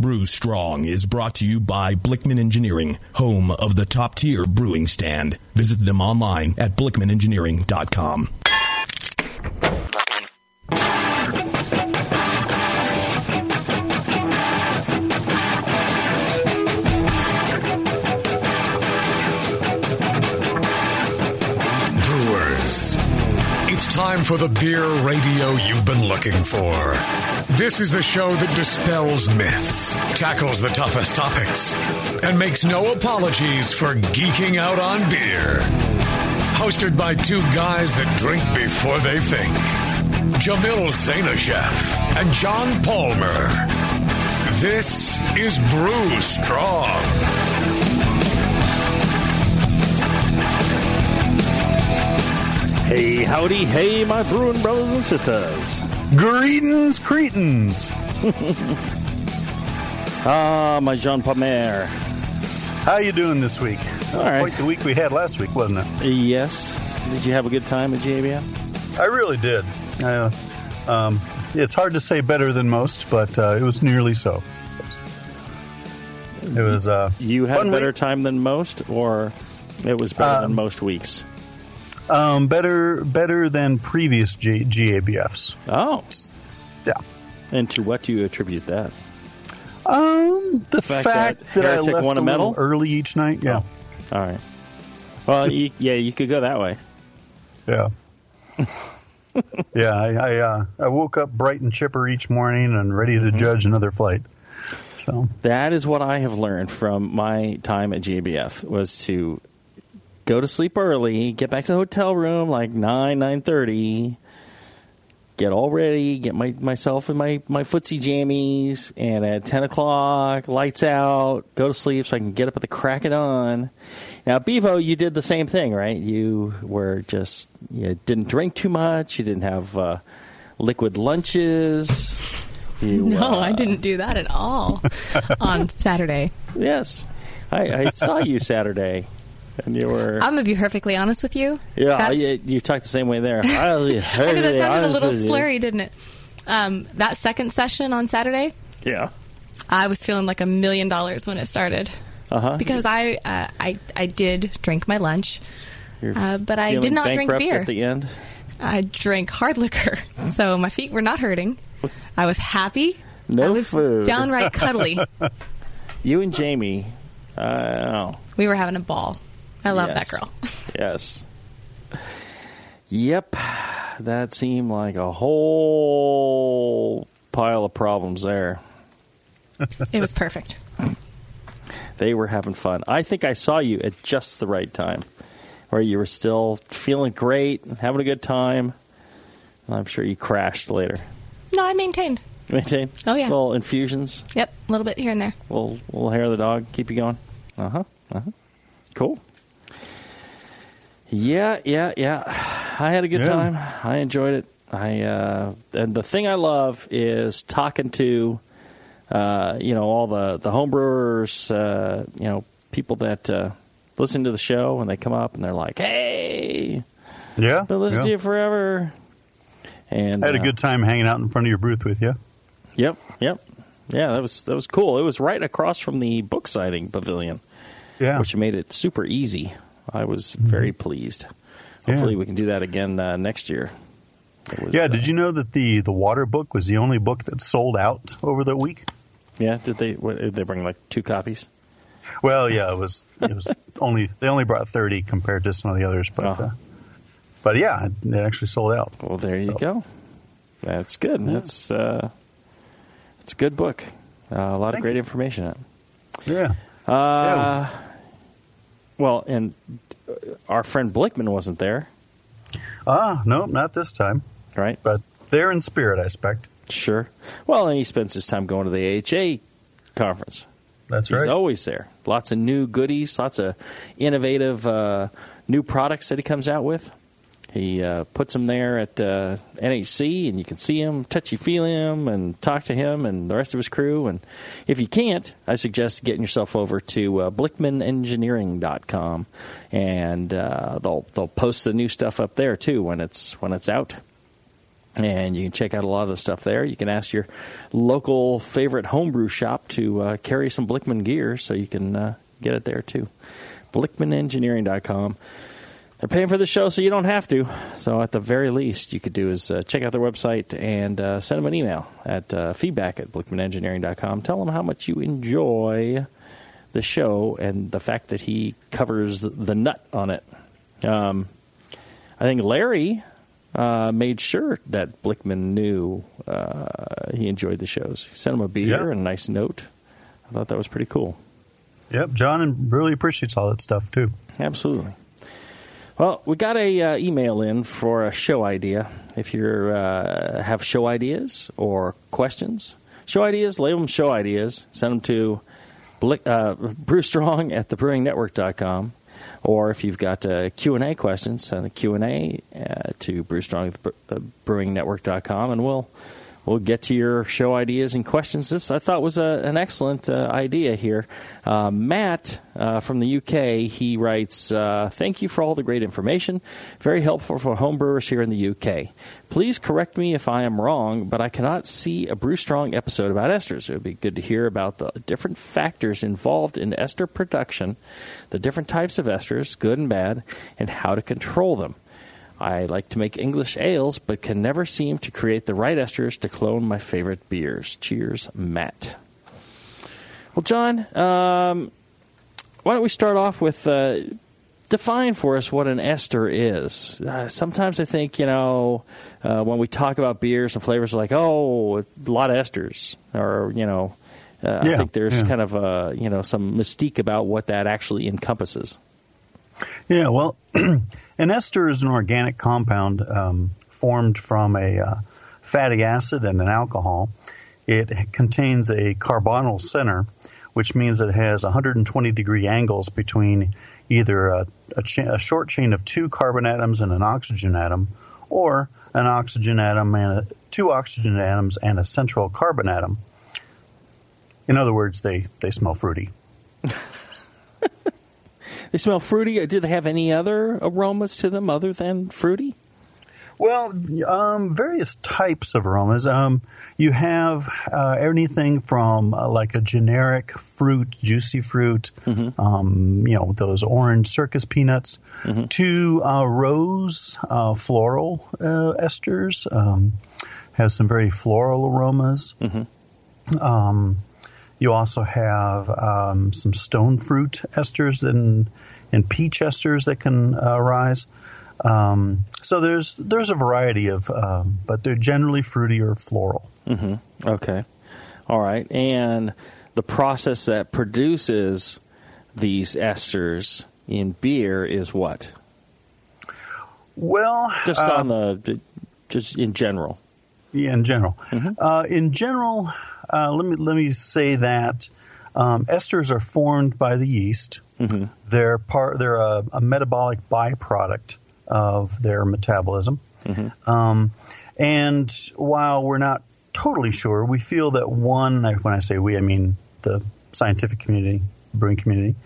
Brew Strong is brought to you by Blickman Engineering, home of the top tier brewing stand. Visit them online at blickmanengineering.com. Brewers. It's time for the beer radio you've been looking for. This is the show that dispels myths, tackles the toughest topics, and makes no apologies for geeking out on beer. Hosted by two guys that drink before they think Jamil Zainasheff and John Palmer. This is Brew Strong. Hey, howdy, hey, my brewing brothers and sisters. Greetings, Cretans. Ah, my Jean Palmer. How you doing this week? Was right. quite the week we had last week, wasn't it? Yes. Did you have a good time at GABF? I really did. Uh, um, it's hard to say better than most, but uh, it was nearly so. It was. Uh, You had a better week. time than most, or it was better than Um, most weeks? Um, better, better than previous G- GABFs. Oh. Yeah. And to what do you attribute that? Um, the fact fact, that that, I left won a a medal? early each night. Yeah, All right. Well, you, yeah, you could go that way. yeah, yeah. I I, uh, I woke up bright and chipper each morning and ready Mm-hmm. to judge another flight. So That is what I have learned from my time at GABF was to go to sleep early, get back to the hotel room like nine nine thirty, get all ready, get my myself in my my footsie jammies, and at ten o'clock, lights out, go to sleep so I can get up at the crack of dawn. Now, Bevo, you did the same thing, right? You were just you didn't drink too much, you didn't have uh, liquid lunches. You, No, uh, I didn't do that at all on Saturday. Yes, I, I saw you Saturday, and you were. I'm gonna be perfectly honest with you. yeah, you, you talked the same way there. I, I know that sounded a little slurry, didn't it? Um, that second session on Saturday, Yeah. I was feeling like a million dollars when it started Uh huh. because I uh, I I did drink my lunch, uh, but I did not drink beer. at the end. I drank hard liquor, so my feet were not hurting. I was happy. No I was food. downright cuddly. You and Jamie. I don't know. we were having a ball. I love that girl. Yes. Yep. That seemed like a whole pile of problems there. It was perfect. They were having fun. I think I saw you at just the right time, where you were still feeling great, having a good time. I'm sure you crashed later. No, I maintained. Maintain. Oh, yeah. Little infusions, Yep, a little bit here and there. little little hair of the dog, keep you going. Uh huh. Uh huh. Cool. Yeah, yeah, yeah. I had a good Yeah. time. I enjoyed it. I uh, and the thing I love is talking to, uh, you know, all the the homebrewers, uh, you know, people that uh, listen to the show and they come up and they're like, "Hey, yeah, been listening yeah. to you forever." And I had a uh, good time hanging out in front of your booth with you. Yep, yep, yeah. That was that was cool. It was right across from the book signing pavilion, Yeah, which made it super easy. I was very pleased. Yeah. Hopefully, we can do that again uh, next year. Was, yeah. uh, Did you know that the the water book was the only book that sold out over the week? Yeah, did they? What, did they bring like two copies? Well, yeah, it was it was only they only brought thirty compared to some of the others, but Uh-huh. uh, but yeah, it, it actually sold out. Well, there you So- go. That's good. That's uh, it's a good book. Uh, a lot of great you. information in it. Yeah, Uh, well, and our friend Blickman wasn't there, ah, no, not this time, right? but they're in spirit, I expect. Sure. Well, and he spends his time going to the AHA conference. That's He's right. He's always there. Lots of new goodies, lots of innovative uh, new products that he comes out with. He uh, puts them there at uh, NHC, and you can see him, touchy feel him, and talk to him and the rest of his crew. And if you can't, I suggest getting yourself over to uh, BlickmanEngineering.com, and uh, they'll they'll post the new stuff up there too when it's when it's out. and you can check out a lot of the stuff there. You can ask your local favorite homebrew shop to uh, carry some Blickman gear so you can uh, get it there too. BlickmanEngineering.com. They're paying for the show, so you don't have to. So, at the very least, you could do is uh, check out their website and uh, send them an email at uh, feedback at BlickmanEngineering.com. Tell them how much you enjoy the show and the fact that he covers the nut on it. Um, I think Larry uh, made sure that Blickman knew uh, he enjoyed the shows. He sent him a beer Yeah. and a nice note. I thought that was pretty cool. Yep, John really appreciates all that stuff too. Absolutely. Well, we got a uh, email in for a show idea. If you uh, have show ideas or questions, show ideas, label them show ideas. Send them to uh, Brewstrong at thebrewingnetwork.com. Or if you've got uh, Q&A questions, send a Q&A uh, to Brewstrong at thebrewingnetwork.com, and we'll we'll get to your show ideas and questions. This I thought was a, an excellent uh, idea here. Uh, Matt uh, from the UK he writes, uh, "Thank you for all the great information. Very helpful for homebrewers here in the UK. Please correct me if I am wrong, but I cannot see a Brew Strong episode about esters. It would be good to hear about the different factors involved in ester production, the different types of esters, good and bad, and how to control them." I like to make English ales, but can never seem to create the right esters to clone my favorite beers. Cheers, Matt. Well, John, um, why don't we start off with uh, define for us what an ester is? Uh, sometimes I think, you know, uh, when we talk about beers and flavors, like, oh, a lot of esters, or, you know, uh, I think there's yeah. kind of uh, you know some mystique about what that actually encompasses. Yeah, well, an ester is an organic compound um, formed from a uh, fatty acid and an alcohol. It contains a carbonyl center, which means it has 120 degree angles between either a, a, cha- a short chain of two carbon atoms and an oxygen atom, or an oxygen atom and a, two oxygen atoms and a central carbon atom. In other words, they, they smell fruity. They smell fruity. Do they have any other aromas to them other than fruity? Well, um, various types of aromas. Um, you have uh, anything from uh, like a generic fruit, juicy fruit, um, you know, those orange circus peanuts, to uh, rose, uh, floral uh, esters. Um, have some very floral aromas. Um, you also have um, some stone fruit esters and and peach esters that can uh, arise. Um, so there's there's a variety of, um, but they're generally fruity or floral. Okay. All right. And the process that produces these esters in beer is what? Well, Just uh, on the just in general. Yeah, in general. Uh, in general, uh, let me let me say that um, esters are formed by the yeast. They're part. They're a, a metabolic byproduct of their metabolism. Um, and while we're not totally sure, we feel that one. When I say we, I mean the scientific community, brewing community,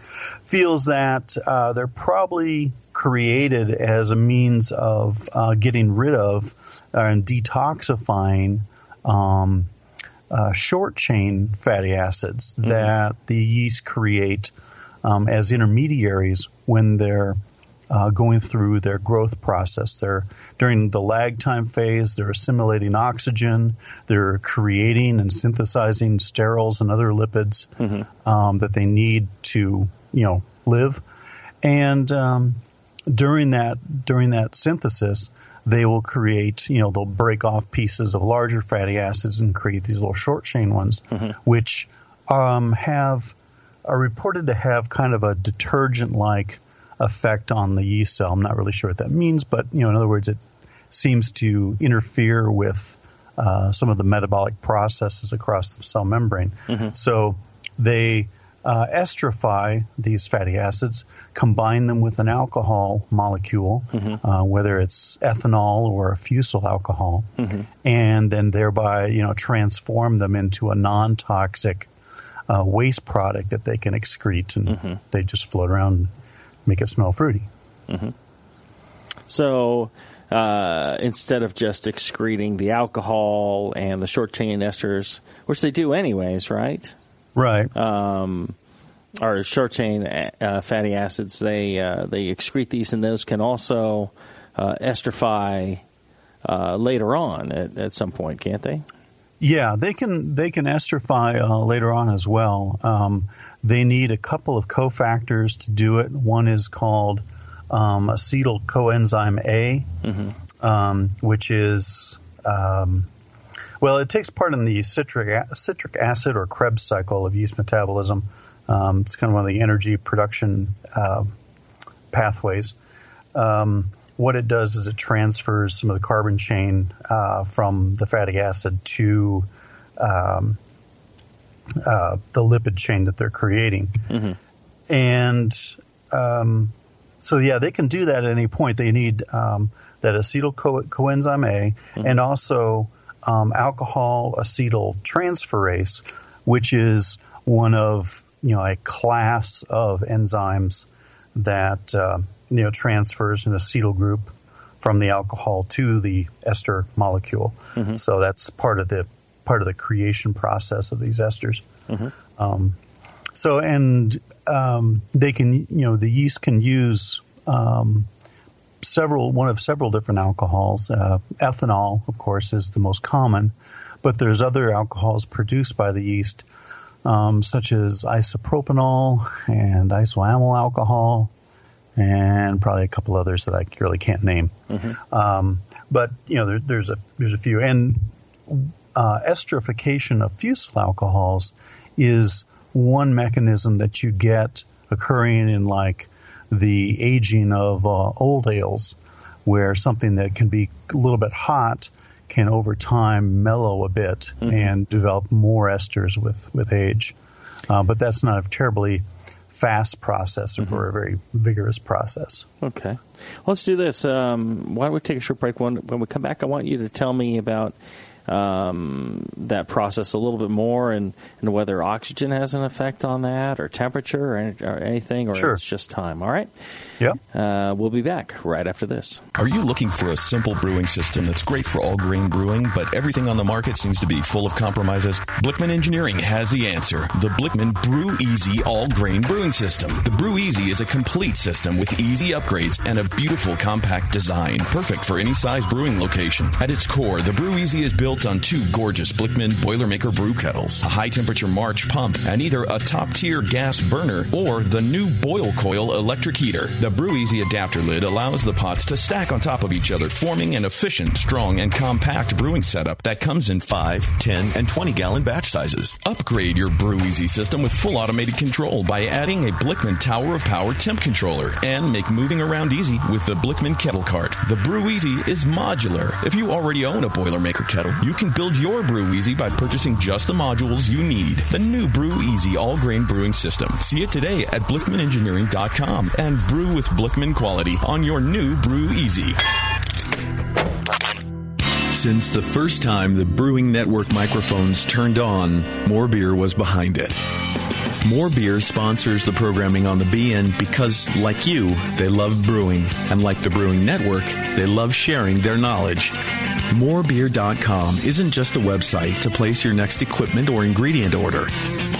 feels that uh, they're probably created as a means of uh, getting rid of uh, and detoxifying um, uh, short chain fatty acids that the yeast create um, as intermediaries when they're uh, going through their growth process. They're during the lag time phase. They're assimilating oxygen. They're creating and synthesizing sterols and other lipids um, that they need to, you know, live. And um, during that during that synthesis, they will create, you know, they'll break off pieces of larger fatty acids and create these little short chain ones, which um, have are reported to have kind of a detergent like effect on the yeast cell. I'm not really sure what that means, but you know, in other words, it seems to interfere with uh, some of the metabolic processes across the cell membrane. So they uh, esterify these fatty acids, combine them with an alcohol molecule, uh, whether it's ethanol or a fusel alcohol, and then thereby you know transform them into a non-toxic uh, waste product that they can excrete, and they just float around, and make it smell fruity. So uh, instead of just excreting the alcohol and the short chain esters, which they do anyways, right? Right. Um, or short chain uh, fatty acids, they uh, they excrete these, and those can also uh, esterify uh, later on at, at some point, can't they? Yeah, they can they can esterify uh, later on as well. Um, they need a couple of cofactors to do it. One is called um, acetyl coenzyme A, mm-hmm. um, which is um, well, it takes part in the citric citric acid or Krebs cycle of yeast metabolism. Um, it's kind of one of the energy production uh, pathways. Um, what it does is it transfers some of the carbon chain uh, from the fatty acid to um, uh, the lipid chain that they're creating. Mm-hmm. And um, so, yeah, they can do that at any point. They need um, that acetyl coenzyme A mm-hmm. and also um, alcohol acetyl transferase, which is one of you know a class of enzymes that uh, you know transfers an acetyl group from the alcohol to the ester molecule. Mm-hmm. So that's part of the part of the creation process of these esters. Mm-hmm. Um, so and um, they can you know the yeast can use um, several one of several different alcohols. Uh, ethanol, of course, is the most common, but there's other alcohols produced by the yeast, um, such as isopropanol and isoamyl alcohol, and probably a couple others that I really can't name. Mm-hmm. Um, but you know, there, there's a there's a few, and uh, esterification of fusel alcohols is one mechanism that you get occurring in like the aging of uh, old ales, where something that can be a little bit hot can over time mellow a bit mm-hmm. and develop more esters with with age. Uh, but that's not a terribly fast process or mm-hmm. for a very vigorous process. Okay. Let's do this. Um, why don't we take a short break? When, when we come back, I want you to tell me about um, that process a little bit more and, and whether oxygen has an effect on that or temperature or, any, or anything, or sure. it's just time. All right? Yeah. Uh, we'll be back right after this. Are you looking for a simple brewing system that's great for all grain brewing, but everything on the market seems to be full of compromises? Blickman Engineering has the answer. The Blickman Brew Easy All Grain Brewing System. The Brew Easy is a complete system with easy upgrades and a beautiful compact design, perfect for any size brewing location. At its core, the Brew Easy is built on two gorgeous Blickman Boilermaker brew kettles, a high temperature March pump, and either a top tier gas burner or the new Boil Coil electric heater. The Brew Easy adapter lid allows the pots to stack on top of each other, forming an efficient, strong, and compact brewing setup that comes in 5, 10, and 20 gallon batch sizes. Upgrade your Brew Easy system with full automated control by adding a Blickman Tower of Power temp controller and make moving around easy with the Blickman Kettle Cart. The Brew Easy is modular. If you already own a Boilermaker kettle, you can build your Brew Easy by purchasing just the modules you need. The new Brew Easy all grain brewing system. See it today at BlickmanEngineering.com and brew with Blickman quality on your new Brew Easy. Since the first time the Brewing Network microphones turned on, More Beer was behind it. More Beer sponsors the programming on the BN because, like you, they love brewing. And like the Brewing Network, they love sharing their knowledge. Morebeer.com isn't just a website to place your next equipment or ingredient order.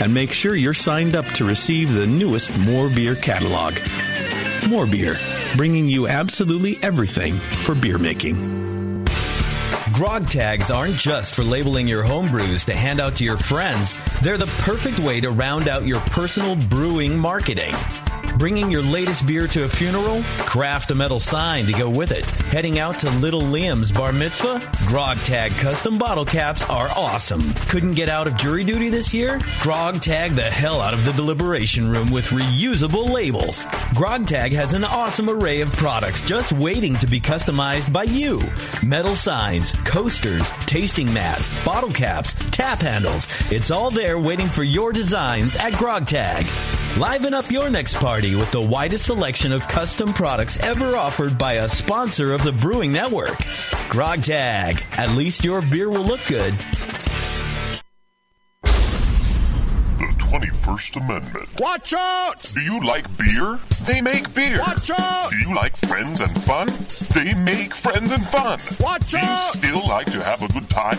and make sure you're signed up to receive the newest More Beer catalog. More Beer, bringing you absolutely everything for beer making. Grog tags aren't just for labeling your home brews to hand out to your friends. They're the perfect way to round out your personal brewing marketing. Bringing your latest beer to a funeral? Craft a metal sign to go with it. Heading out to little Liam's bar mitzvah? Grog Tag custom bottle caps are awesome. Couldn't get out of jury duty this year? Grog Tag the hell out of the deliberation room with reusable labels. Grog Tag has an awesome array of products just waiting to be customized by you. Metal signs, coasters, tasting mats, bottle caps, tap handles. It's all there waiting for your designs at Grog Tag. Liven up your next party with the widest selection of custom products ever offered by a sponsor of the Brewing Network. Grog Tag. At least your beer will look good. The 21st Amendment. Watch out! Do you like beer? They make beer. Watch out! Do you like friends and fun? They make friends and fun. Watch out! Do you out! still like to have a good time?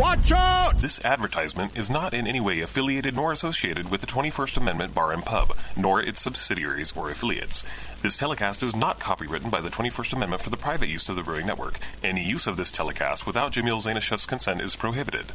Watch out! This advertisement is not in any way affiliated nor associated with the 21st Amendment Bar and Pub, nor its subsidiaries or affiliates. This telecast is not copywritten by the 21st Amendment for the private use of the Brewing Network. Any use of this telecast without Jamil Zainasheff's consent is prohibited.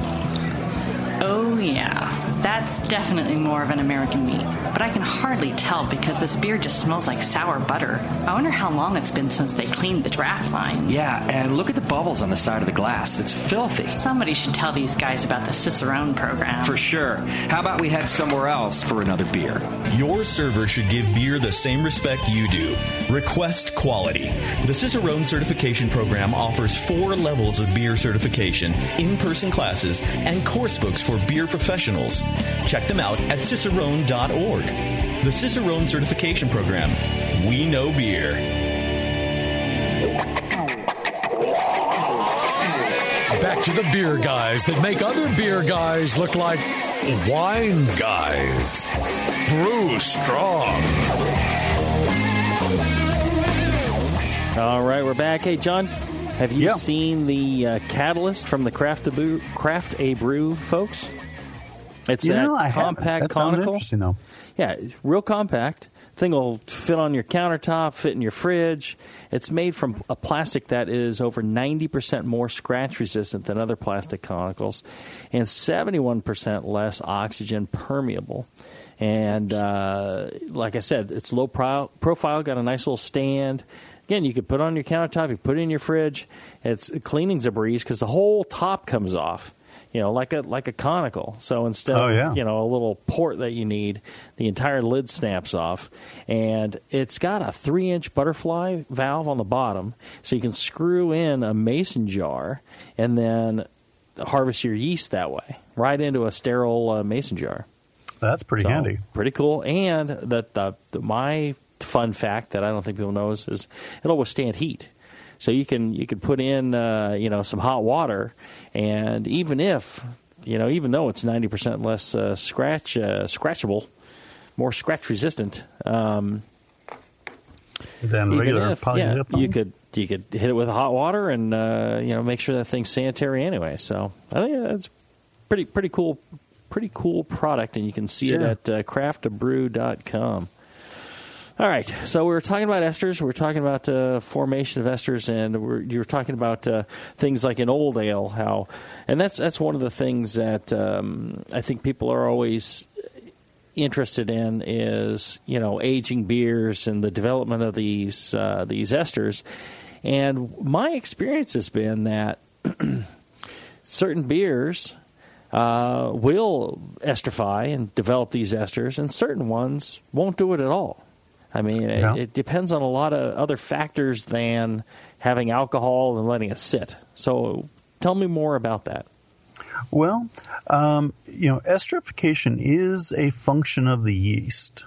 Oh, yeah. That's definitely more of an American wheat. But I can hardly tell because this beer just smells like sour butter. I wonder how long it's been since they cleaned the draft line. Yeah, and look at the bubbles on the side of the glass. It's filthy. Somebody should tell these guys about the Cicerone program. For sure. How about we head somewhere else for another beer? Your server should give beer the same respect you do. Request quality. The Cicerone Certification Program offers four levels of beer certification, in person classes, and course books for beer professionals. Check them out at cicerone.org. The Cicerone Certification Program. We know beer. Back to the beer guys that make other beer guys look like wine guys. Brew strong. All right, we're back. Hey, John, have you Yeah. seen the uh, catalyst from the Craft a Brew, Craft a Brew folks? It's You that know, compact That conical. interesting, though. Yeah, it's real compact. Thing will fit on your countertop, fit in your fridge. It's made from a plastic that is over 90% more scratch resistant than other plastic conicals and 71% less oxygen permeable. And uh, like I said, it's low pro- profile, got a nice little stand. Again, you could put it on your countertop, you put it in your fridge. It's cleaning's a breeze because the whole top comes off you know, like a like a conical. So instead Oh, of you know a little port that you need, the entire lid snaps off, and it's got a three inch butterfly valve on the bottom, so you can screw in a mason jar and then harvest your yeast that way, right into a sterile uh, mason jar. That's pretty So, handy. Pretty cool. And that the, the my fun fact that I don't think people know is, is it'll withstand heat. So you can you can put in uh, you know some hot water, and even if you know even though it's ninety percent less uh, scratch uh, scratchable, more scratch resistant. Um, even regular if, yeah, you could you could hit it with hot water and uh, you know make sure that thing's sanitary anyway. So I think that's pretty pretty cool pretty cool product, and you can see it Yeah. at uh, craftabrew.com. All right, so we were talking about esters. We were talking about uh, formation of esters, and we're, you were talking about uh, things like an old ale, how, and that's that's one of the things that um, I think people are always interested in is you know aging beers and the development of these uh, these esters. And my experience has been that certain beers uh, will esterify and develop these esters, and certain ones won't do it at all. I mean, Yeah. it, it depends on a lot of other factors than having alcohol and letting it sit. So, tell me more about that. Well, um, you know, esterification is a function of the yeast.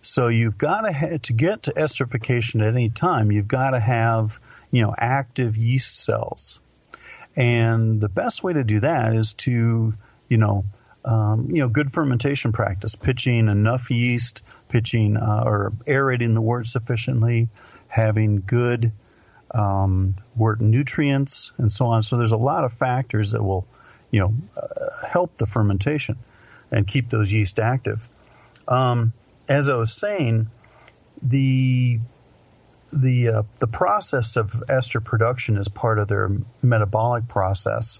So you've got to ha- to get to esterification at any time. You've got to have you know active yeast cells, and the best way to do that is to you know um, you know good fermentation practice, pitching enough yeast, pitching uh, or aerating the wort sufficiently, having good um, wort nutrients, and so on. So there's a lot of factors that will you know uh, help the fermentation and keep those yeast active. Um, as I was saying, the the uh, the process of ester production is part of their metabolic process,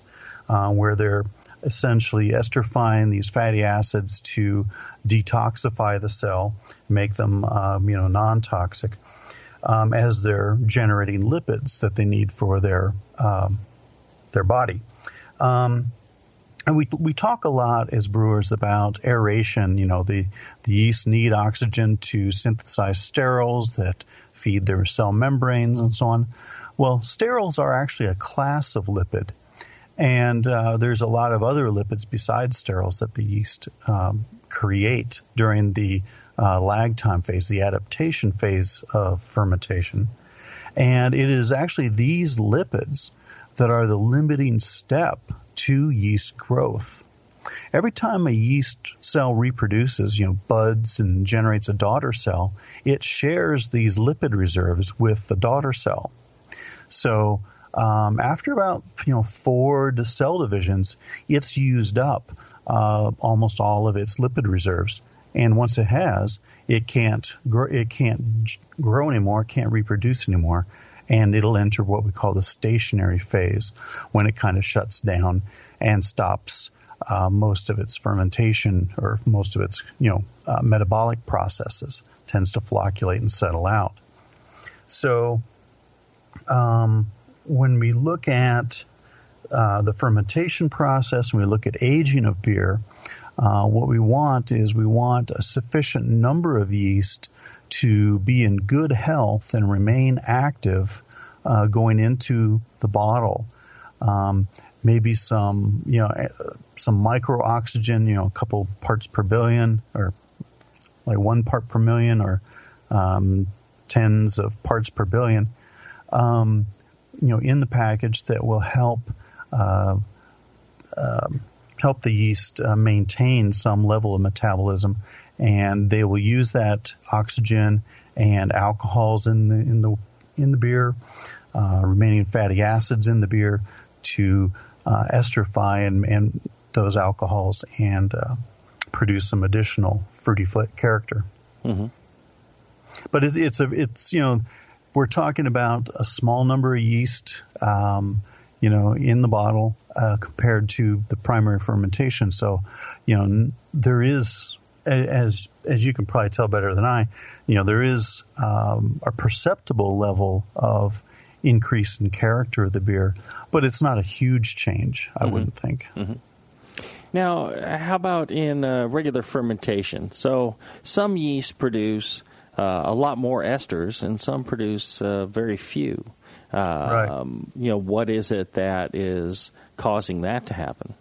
uh, where they're essentially esterifying these fatty acids to detoxify the cell, make them um, you know non-toxic, um, as they're generating lipids that they need for their um, their body. Um, and we we talk a lot as brewers about aeration. You know, the the yeast need oxygen to synthesize sterols that feed their cell membranes and so on. Well, sterols are actually a class of lipid, and uh, there's a lot of other lipids besides sterols that the yeast um, create during the uh, lag time phase, the adaptation phase of fermentation. And it is actually these lipids that are the limiting step to yeast growth. Every time a yeast cell reproduces, you know, buds and generates a daughter cell, it shares these lipid reserves with the daughter cell. So um, after about you know four cell divisions, it's used up uh, almost all of its lipid reserves, and once it has, it can't grow, it can't grow anymore, can't reproduce anymore, and it'll enter what we call the stationary phase when it kind of shuts down and stops uh, most of its fermentation or most of its you know uh, metabolic processes. Tends to flocculate and settle out. So um, when we look at uh, the fermentation process and we look at aging of beer, uh, what we want is we want a sufficient number of yeast to be in good health and remain active uh, going into the bottle. Um, maybe some, you know, uh, some micro oxygen, you know, a couple parts per billion or like one part per million or um, tens of parts per billion, um, you know, in the package that will help uh, um, help the yeast uh, maintain some level of metabolism, and they will use that oxygen and alcohols in the in the in the beer, uh, remaining fatty acids in the beer to uh, esterify and, and those alcohols and uh, produce some additional fruity character. Mm-hmm. But it's, it's a it's you know we're talking about a small number of yeast. Um, you know, in the bottle uh, compared to the primary fermentation. So, you know, n- there is, as as you can probably tell better than I, you know, there is um, a perceptible level of increase in character of the beer, but it's not a huge change. I wouldn't think. Now, how about in uh, regular fermentation? So, some yeast produce uh, a lot more esters, and some produce uh, very few. Uh, um, you know, what is it that is causing that to happen?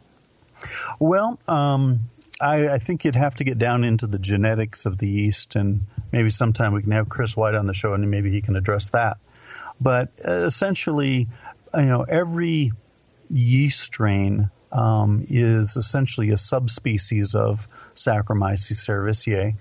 Well, um, I, I think you'd have to get down into the genetics of the yeast, and maybe sometime we can have Chris White on the show, and maybe he can address that. But uh, essentially, you know, every yeast strain um, is essentially a subspecies of Saccharomyces cerevisiae,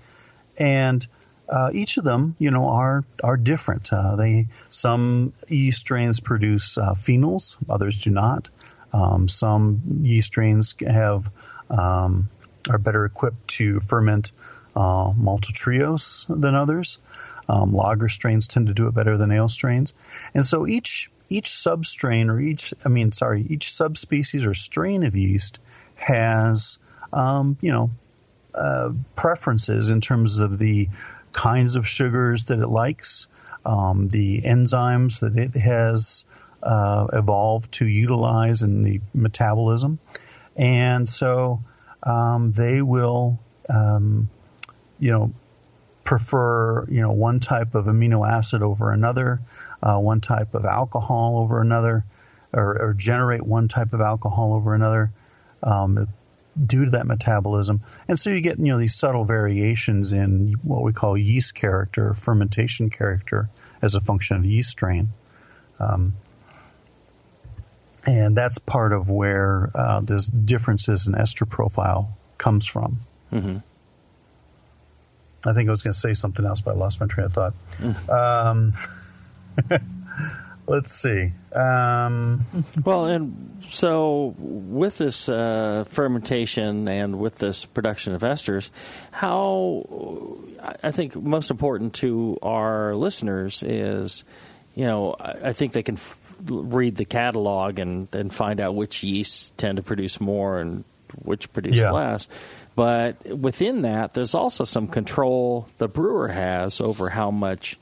and uh, each of them, you know, are are different. Uh, they some yeast strains produce uh, phenols, others do not. Um, some yeast strains have um, are better equipped to ferment uh, maltotriose than others. Um, lager strains tend to do it better than ale strains, and so each each substrain or each I mean sorry each subspecies or strain of yeast has um, you know uh, preferences in terms of the kinds of sugars that it likes, um, the enzymes that it has uh, evolved to utilize in the metabolism, and so um, they will, um, you know, prefer you know one type of amino acid over another, uh, one type of alcohol over another, or, or, generate one type of alcohol over another. Um, due to that metabolism, and so you get you know these subtle variations in what we call yeast character, fermentation character, as a function of yeast strain. Um, and that's part of where uh, this differences in ester profile comes from. Mm-hmm. I think I was going to say something else, but I lost my train of thought. Um, let's see. Um, well, and so with this uh, fermentation and with this production of esters, how I think most important to our listeners is, you know, I think they can f- read the catalog and, and find out which yeasts tend to produce more and which produce Yeah. less. But within that, there's also some control the brewer has over how much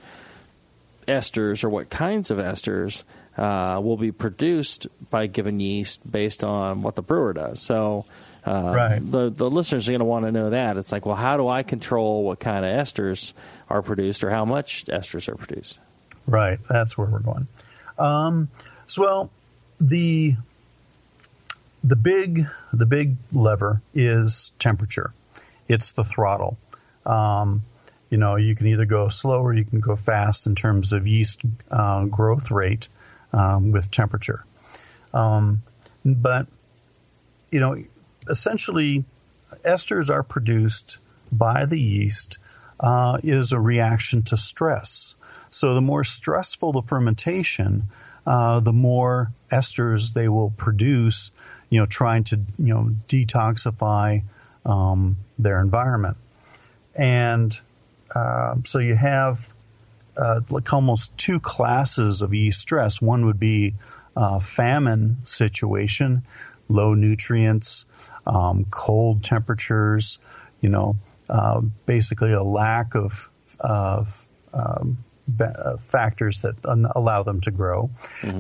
esters or what kinds of esters uh, will be produced by given yeast based on what the brewer does. So uh, Right. the the listeners are going to want to know that. It's like, well, how do I control what kind of esters are produced or how much esters are produced? Right, that's where we're going. Um, so, well, the the big the big lever is temperature. It's the throttle. Um, you know, you can either go slow or you can go fast in terms of yeast uh, growth rate um, with temperature. Um, but you know, essentially, esters are produced by the yeast uh, is a reaction to stress. So the more stressful the fermentation, uh, the more esters they will produce. You know, trying to you know detoxify um, their environment, and uh, so you have uh, like almost two classes of yeast stress. One would be uh, famine situation, low nutrients, um, cold temperatures, you know, uh, basically a lack of, of um, uh, factors that allow them to grow.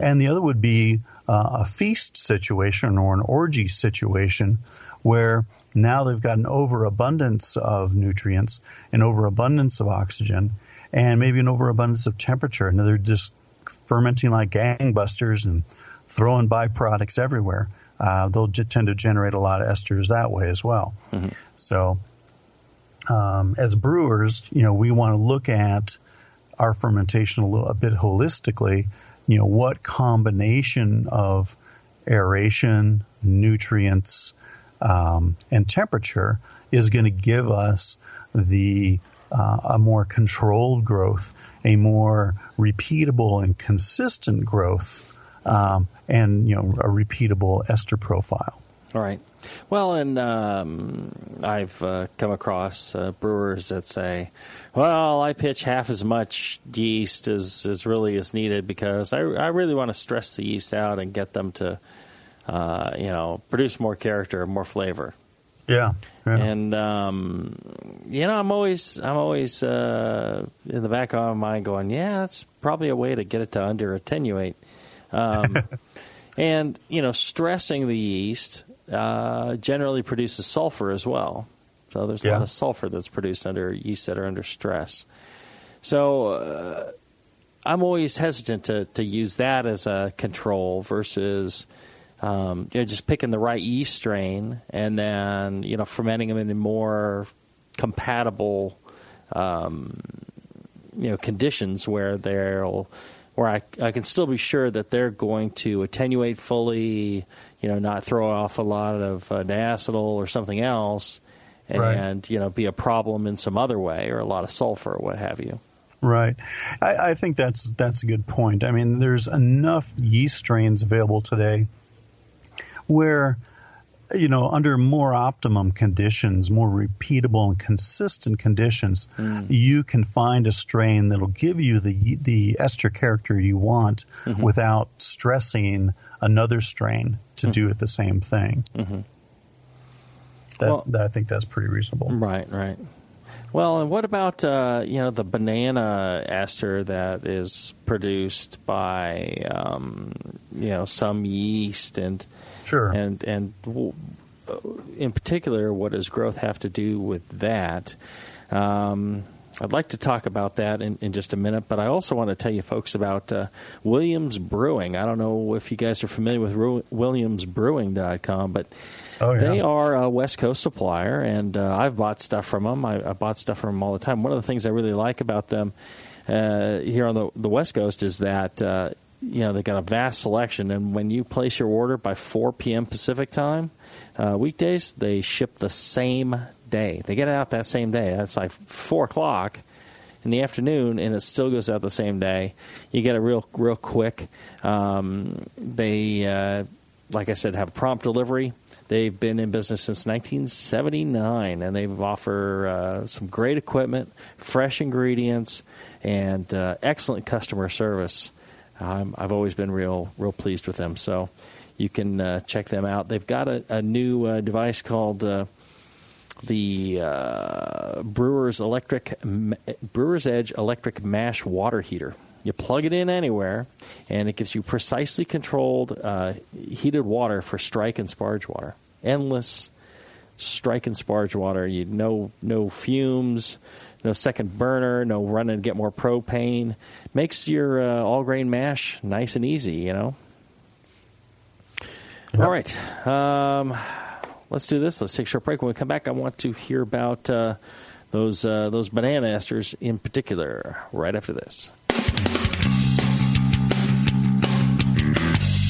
And the other would be uh, a feast situation or an orgy situation where now they've got an overabundance of nutrients, an overabundance of oxygen, and maybe an overabundance of temperature. And they're just fermenting like gangbusters and throwing byproducts everywhere. Uh, they'll j- tend to generate a lot of esters that way as well. So, um, as brewers, you know, we want to look at our fermentation a little a bit holistically. You know, what combination of aeration, nutrients, um, and temperature is going to give us the uh, a more controlled growth, a more repeatable and consistent growth, um, and you know, a repeatable ester profile. All right. Well, and um, I've uh, come across uh, brewers that say, "Well, I pitch half as much yeast as, as really is needed because I, I really want to stress the yeast out and get them to, uh, you know, produce more character, more flavor." Yeah. yeah. And um, you know, I'm always I'm always uh, in the back of my mind going, "Yeah, that's probably a way to get it to under attenuate." Um, and you know, stressing the yeast uh, generally produces sulfur as well. So there's a Yeah. lot of sulfur that's produced under yeast that are under stress. So uh, I'm always hesitant to, to use that as a control versus um, you know, just picking the right yeast strain and then you know fermenting them in more compatible um, you know conditions where they'll where I, I can still be sure that they're going to attenuate fully, you know, not throw off a lot of uh, diacetyl or something else, and Right. you know, be a problem in some other way or a lot of sulfur or what have you. Right. I, I think that's that's a good point. I mean, there's enough yeast strains available today where, you know, under more optimum conditions, more repeatable and consistent conditions, you can find a strain that'll give you the the ester character you want without stressing another strain to do it the same thing. Mhm. That, Well- that- I think that's pretty reasonable. Right, right. Well, and what about uh, you know the banana ester that is produced by um, you know some yeast and Sure. and and uh, in particular, what does growth have to do with that? Um, I'd like to talk about that in, in just a minute, but I also want to tell you folks about uh, Williams Brewing. I don't know if you guys are familiar with Ru- WilliamsBrewing.com, but Oh, yeah. they are a West Coast supplier, and uh, I've bought stuff from them. I, I bought stuff from them all the time. One of the things I really like about them uh, here on the, the West Coast is that uh, you know they got a vast selection, and when you place your order by 4 p.m. Pacific time uh, weekdays, they ship the same day. They get it out that same day. That's like four o'clock in the afternoon, and it still goes out the same day. You get it real, real quick. Um, they, uh, like I said, have prompt delivery. They've been in business since 1979, and they offer uh, some great equipment, fresh ingredients, and uh, excellent customer service. Um, I've always been real, real pleased with them. So you can uh, check them out. They've got a, a new uh, device called uh, the uh, Brewers Electric Brewers Edge Electric Mash Water Heater. You plug it in anywhere, and it gives you precisely controlled uh, heated water for strike and sparge water. Endless strike and sparge water. You no no fumes, no second burner, no running to get more propane. Makes your uh, all grain mash nice and easy. You know. All right. Um, let's do this. Let's take a short break. When we come back, I want to hear about uh, those uh, those banana esters in particular. Right after this.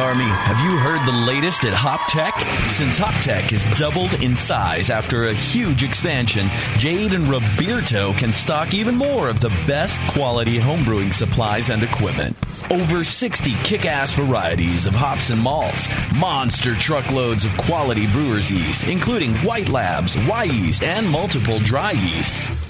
Army. Have you heard the latest at Hop Tech? Since Hop Tech has doubled in size after a huge expansion, Jade and Roberto can stock even more of the best quality homebrewing supplies and equipment. Over 60 kick ass varieties of hops and malts, monster truckloads of quality brewer's yeast, including White Labs, Wyeast, and multiple dry yeasts.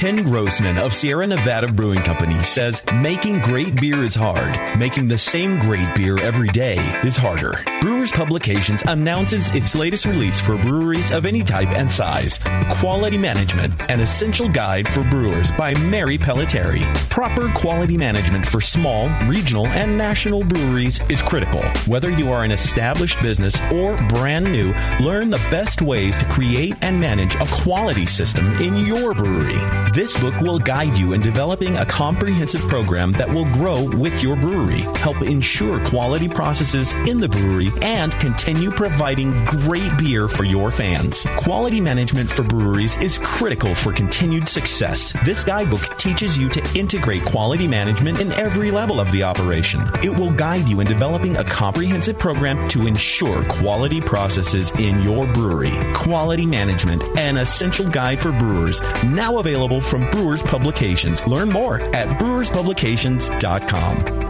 Ken Grossman of Sierra Nevada Brewing Company says making great beer is hard. Making the same great beer every day is harder. Brewers Publications announces its latest release for breweries of any type and size. Quality Management, an essential guide for brewers by Mary Pellettieri. Proper quality management for small, regional, and national breweries is critical. Whether you are an established business or brand new, learn the best ways to create and manage a quality system in your brewery. This book will guide you in developing a comprehensive program that will grow with your brewery, help ensure quality processes in the brewery, and continue providing great beer for your fans. Quality management for breweries is critical for continued success. This guidebook teaches you to integrate quality management in every level of the operation. It will guide you in developing a comprehensive program to ensure quality processes in your brewery. Quality management, an essential guide for brewers, now available from Brewers Publications. Learn more at brewerspublications.com.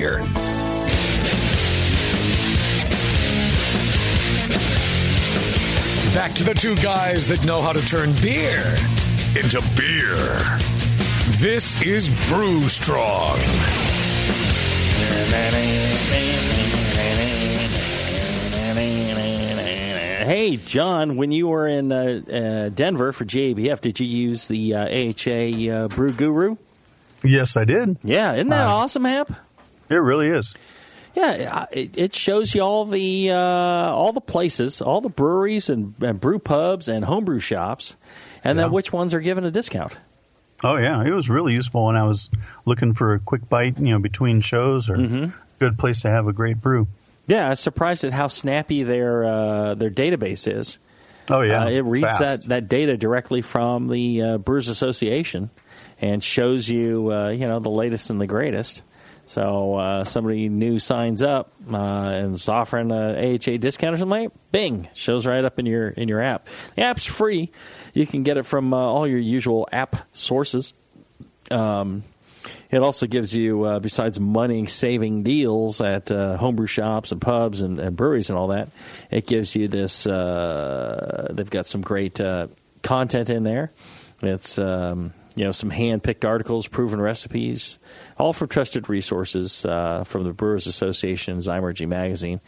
Back to the two guys that know how to turn beer into beer. This is Brew Strong. Hey, John, when you were in uh, uh, Denver for GABF, did you use the uh, AHA uh, Brew Guru? Yes, I did. Yeah, isn't that Uh, awesome, Hap? It really is. Yeah, it, shows you all the uh, all the places, all the breweries and, and brew pubs and homebrew shops, and then which ones are given a discount. Oh yeah, it was really useful when I was looking for a quick bite, you know, between shows or Mm-hmm. good place to have a great brew. Yeah, I was surprised at how snappy their uh, their database is. Oh yeah, Uh, it reads fast. that, that data directly from the uh, Brewers Association and shows you uh, you know the latest and the greatest. So uh, somebody new signs up uh, and is offering a AHA discount or something. like Bing shows right up in your in your app. The app's free. You can get it from uh, all your usual app sources. Um, it also gives you, uh, besides money saving deals at uh, homebrew shops and pubs and, and breweries and all that, it gives you this. Uh, they've got some great content in there. It's um, you know some hand picked articles, proven recipes, all from trusted resources uh, from the Brewers Association, Zymurgy magazine,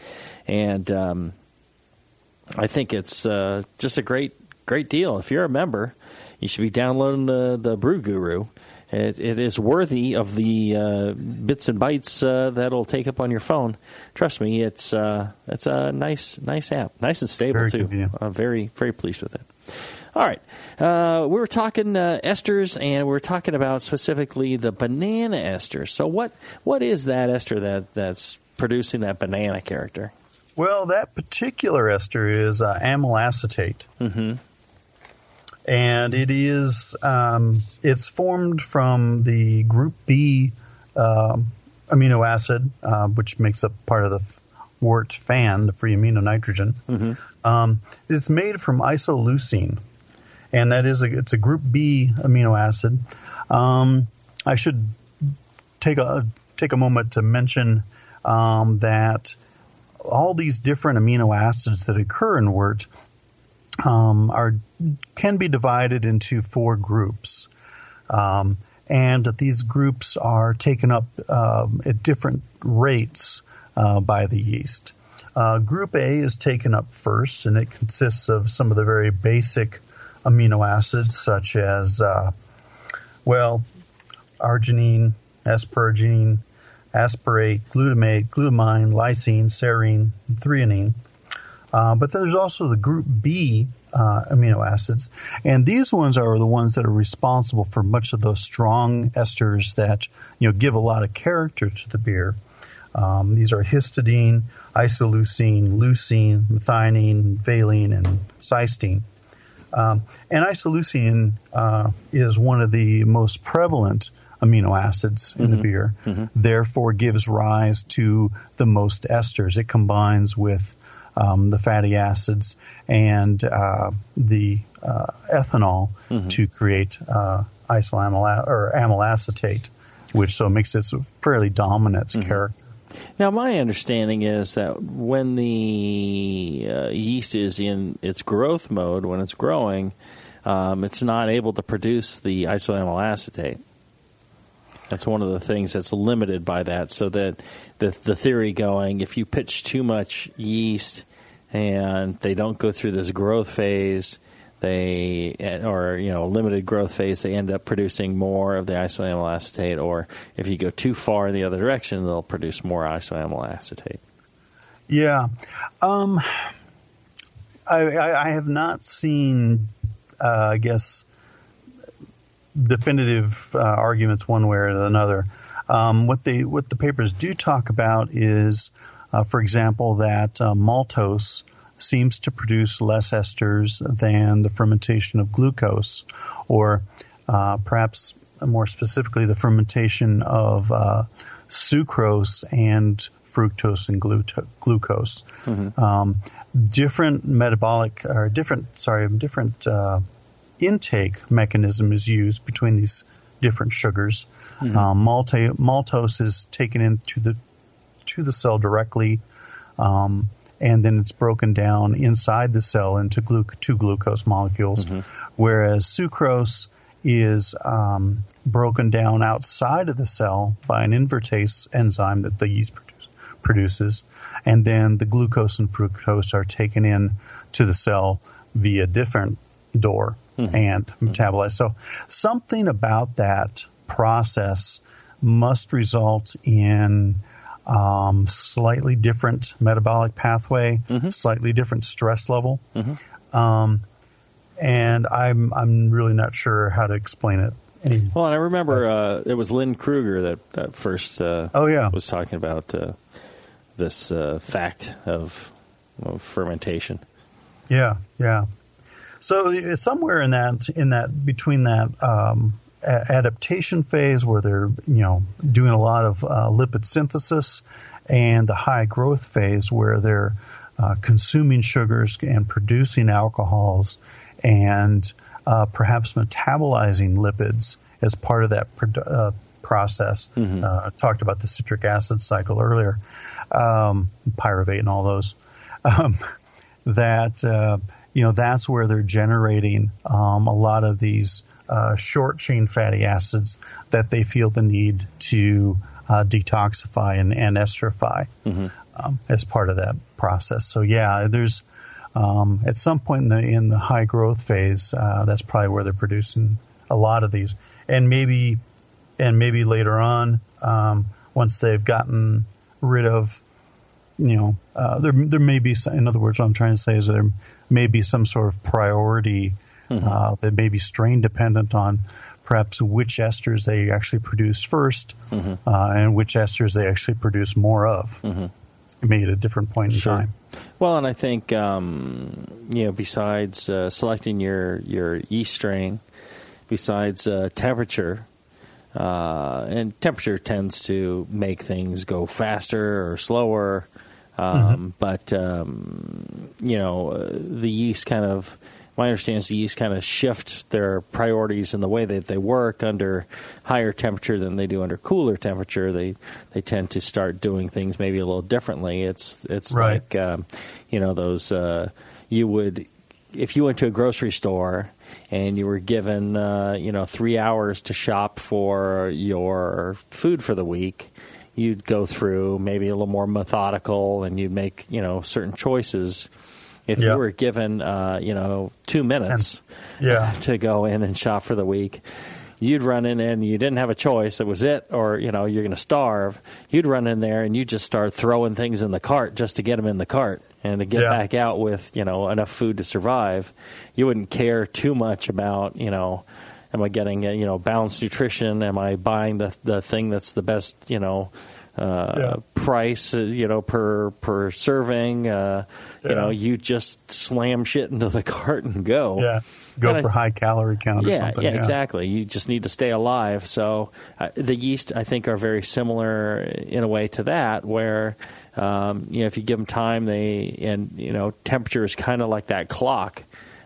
and um, I think it's uh, just a great great deal. If you're a member, you should be downloading the the Brew Guru. It, it is worthy of the uh, bits and bytes uh, that'll take up on your phone. Trust me, it's uh, it's a nice nice app, nice and stable Very too. I'm very very pleased with it. All right, uh, we were talking uh, esters, and we are talking about specifically the banana ester. So what what is that ester that that's producing that banana character? Well, that particular ester is uh, amyl acetate. Mm-hmm. and it is um, it's formed from the group B um, amino acid, uh, which makes up part of the wort FAN, the free amino nitrogen. Um, it's made from isoleucine, and that is a it's a group B amino acid. Um, I should take a take a moment to mention um, that all these different amino acids that occur in wort um, are can be divided into four groups, um, and that these groups are taken up um, at different rates uh, by the yeast. Uh, group A is taken up first, and it consists of some of the very basic amino acids, such as, uh, well, arginine, asparagine, aspartate, glutamate, glutamine, lysine, serine, threonine. Uh, but then there's also the group B uh, amino acids, and these ones are the ones that are responsible for much of those strong esters that you know give a lot of character to the beer. Um, these are histidine, isoleucine, leucine, methionine, valine, and cysteine. Um, and isoleucine uh, is one of the most prevalent amino acids in the beer, therefore gives rise to the most esters. It combines with um, the fatty acids and uh, the uh, ethanol to create uh, isoamyl or amyl acetate, which so makes it a fairly dominant character. Now, my understanding is that when the uh, yeast is in its growth mode, when it's growing, um, it's not able to produce the isoamyl acetate. That's one of the things that's limited by that. So that the the theory going, if you pitch too much yeast and they don't go through this growth phase, they or you know limited growth phase, they end up producing more of the isoamyl acetate. Or if you go too far in the other direction, they'll produce more isoamyl acetate. Yeah. Um, I, I, have not seen, uh, I guess, definitive uh, arguments one way or another. Um, what they what the papers do talk about is, uh, for example, that uh, maltose seems to produce less esters than the fermentation of glucose, or uh, perhaps more specifically, the fermentation of uh, sucrose and fructose and gluto- glucose. Mm-hmm. Um, different metabolic or different sorry different uh, intake mechanism is used between these different sugars. Mhm. Um, malta- maltose is taken into the to the cell directly, um, and then it's broken down inside the cell into glu- two glucose molecules, mm-hmm. whereas sucrose is um, broken down outside of the cell by an invertase enzyme that the yeast produce, produces, and then the glucose and fructose are taken in to the cell via different door hmm. and hmm. metabolized. So something about that process must result in um, slightly different metabolic pathway, slightly different stress level. Um, and I'm I'm really not sure how to explain it. Any, Well, and I remember uh, it was Lynn Kruger that, that first uh, Oh, yeah. was talking about uh, this uh, fact of, of fermentation. Yeah, yeah. So uh, somewhere in that in that between that um, adaptation phase where they're you know doing a lot of uh, lipid synthesis and the high growth phase where they're uh, consuming sugars and producing alcohols and uh, perhaps metabolizing lipids as part of that produ- uh, process. Uh, talked about the citric acid cycle earlier, um, pyruvate and all those. Um, that uh, you know that's where they're generating um, a lot of these uh, short chain fatty acids that they feel the need to uh, detoxify and, and esterify um, as part of that process. So yeah, there's um, at some point in the in the high growth phase, uh, that's probably where they're producing a lot of these, and maybe and maybe later on, um, once they've gotten rid of you know, uh, there there may be. Some, in other words, what I'm trying to say is there may be some sort of priority uh, that may be strain dependent on perhaps which esters they actually produce 1st uh, and which esters they actually produce more of. Maybe at a different point in time. Well, and I think um, you know, besides uh, selecting your your yeast strain, besides uh, temperature, uh, and temperature tends to make things go faster or slower. Um, But um, you know, uh, the yeast kind of. My understanding is the yeast kind of shift their priorities in the way that they work under higher temperature than they do under cooler temperature. They they tend to start doing things maybe a little differently. It's it's Right. like um, you know those uh, you would if you went to a grocery store and you were given uh, you know three hours to shop for your food for the week you'd go through maybe a little more methodical and you'd make you know certain choices if Yeah. you were given uh, you know two minutes Yeah. to go in and shop for the week you'd run in and you didn't have a choice it was it or you know you're going to starve you'd run in there and you just start throwing things in the cart just to get them in the cart and to get Yeah. back out with you know enough food to survive you wouldn't care too much about you know am i getting you know balanced nutrition am i buying the the thing that's the best you know Yeah. price, uh, you know, per per serving. Uh, You know, you just slam shit into the cart and go. Yeah. Go And I- for high calorie count or yeah, something. yeah, exactly. You just need to stay alive. So uh, the yeast, I think, are very similar in a way to that, where um, you know if you give them time, they and you know temperature is kind of like that clock.